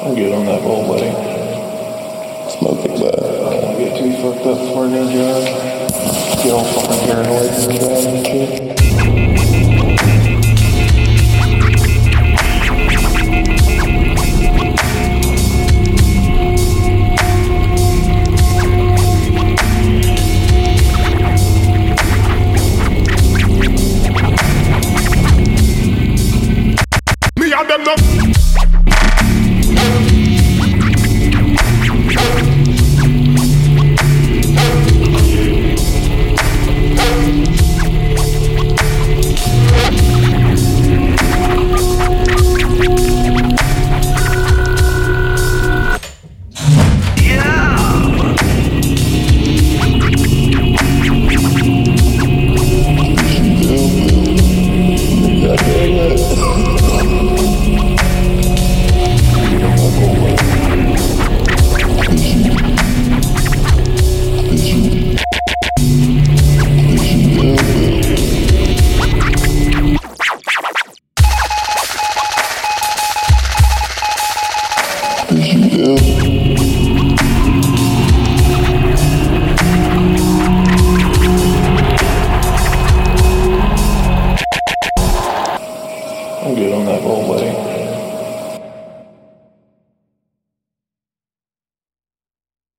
I'm good on that roll, buddy. Smoke it, bud. I don't get too fucked up for a go job. Get all fucking paranoid and driving and shit. Me and them no. Is ill?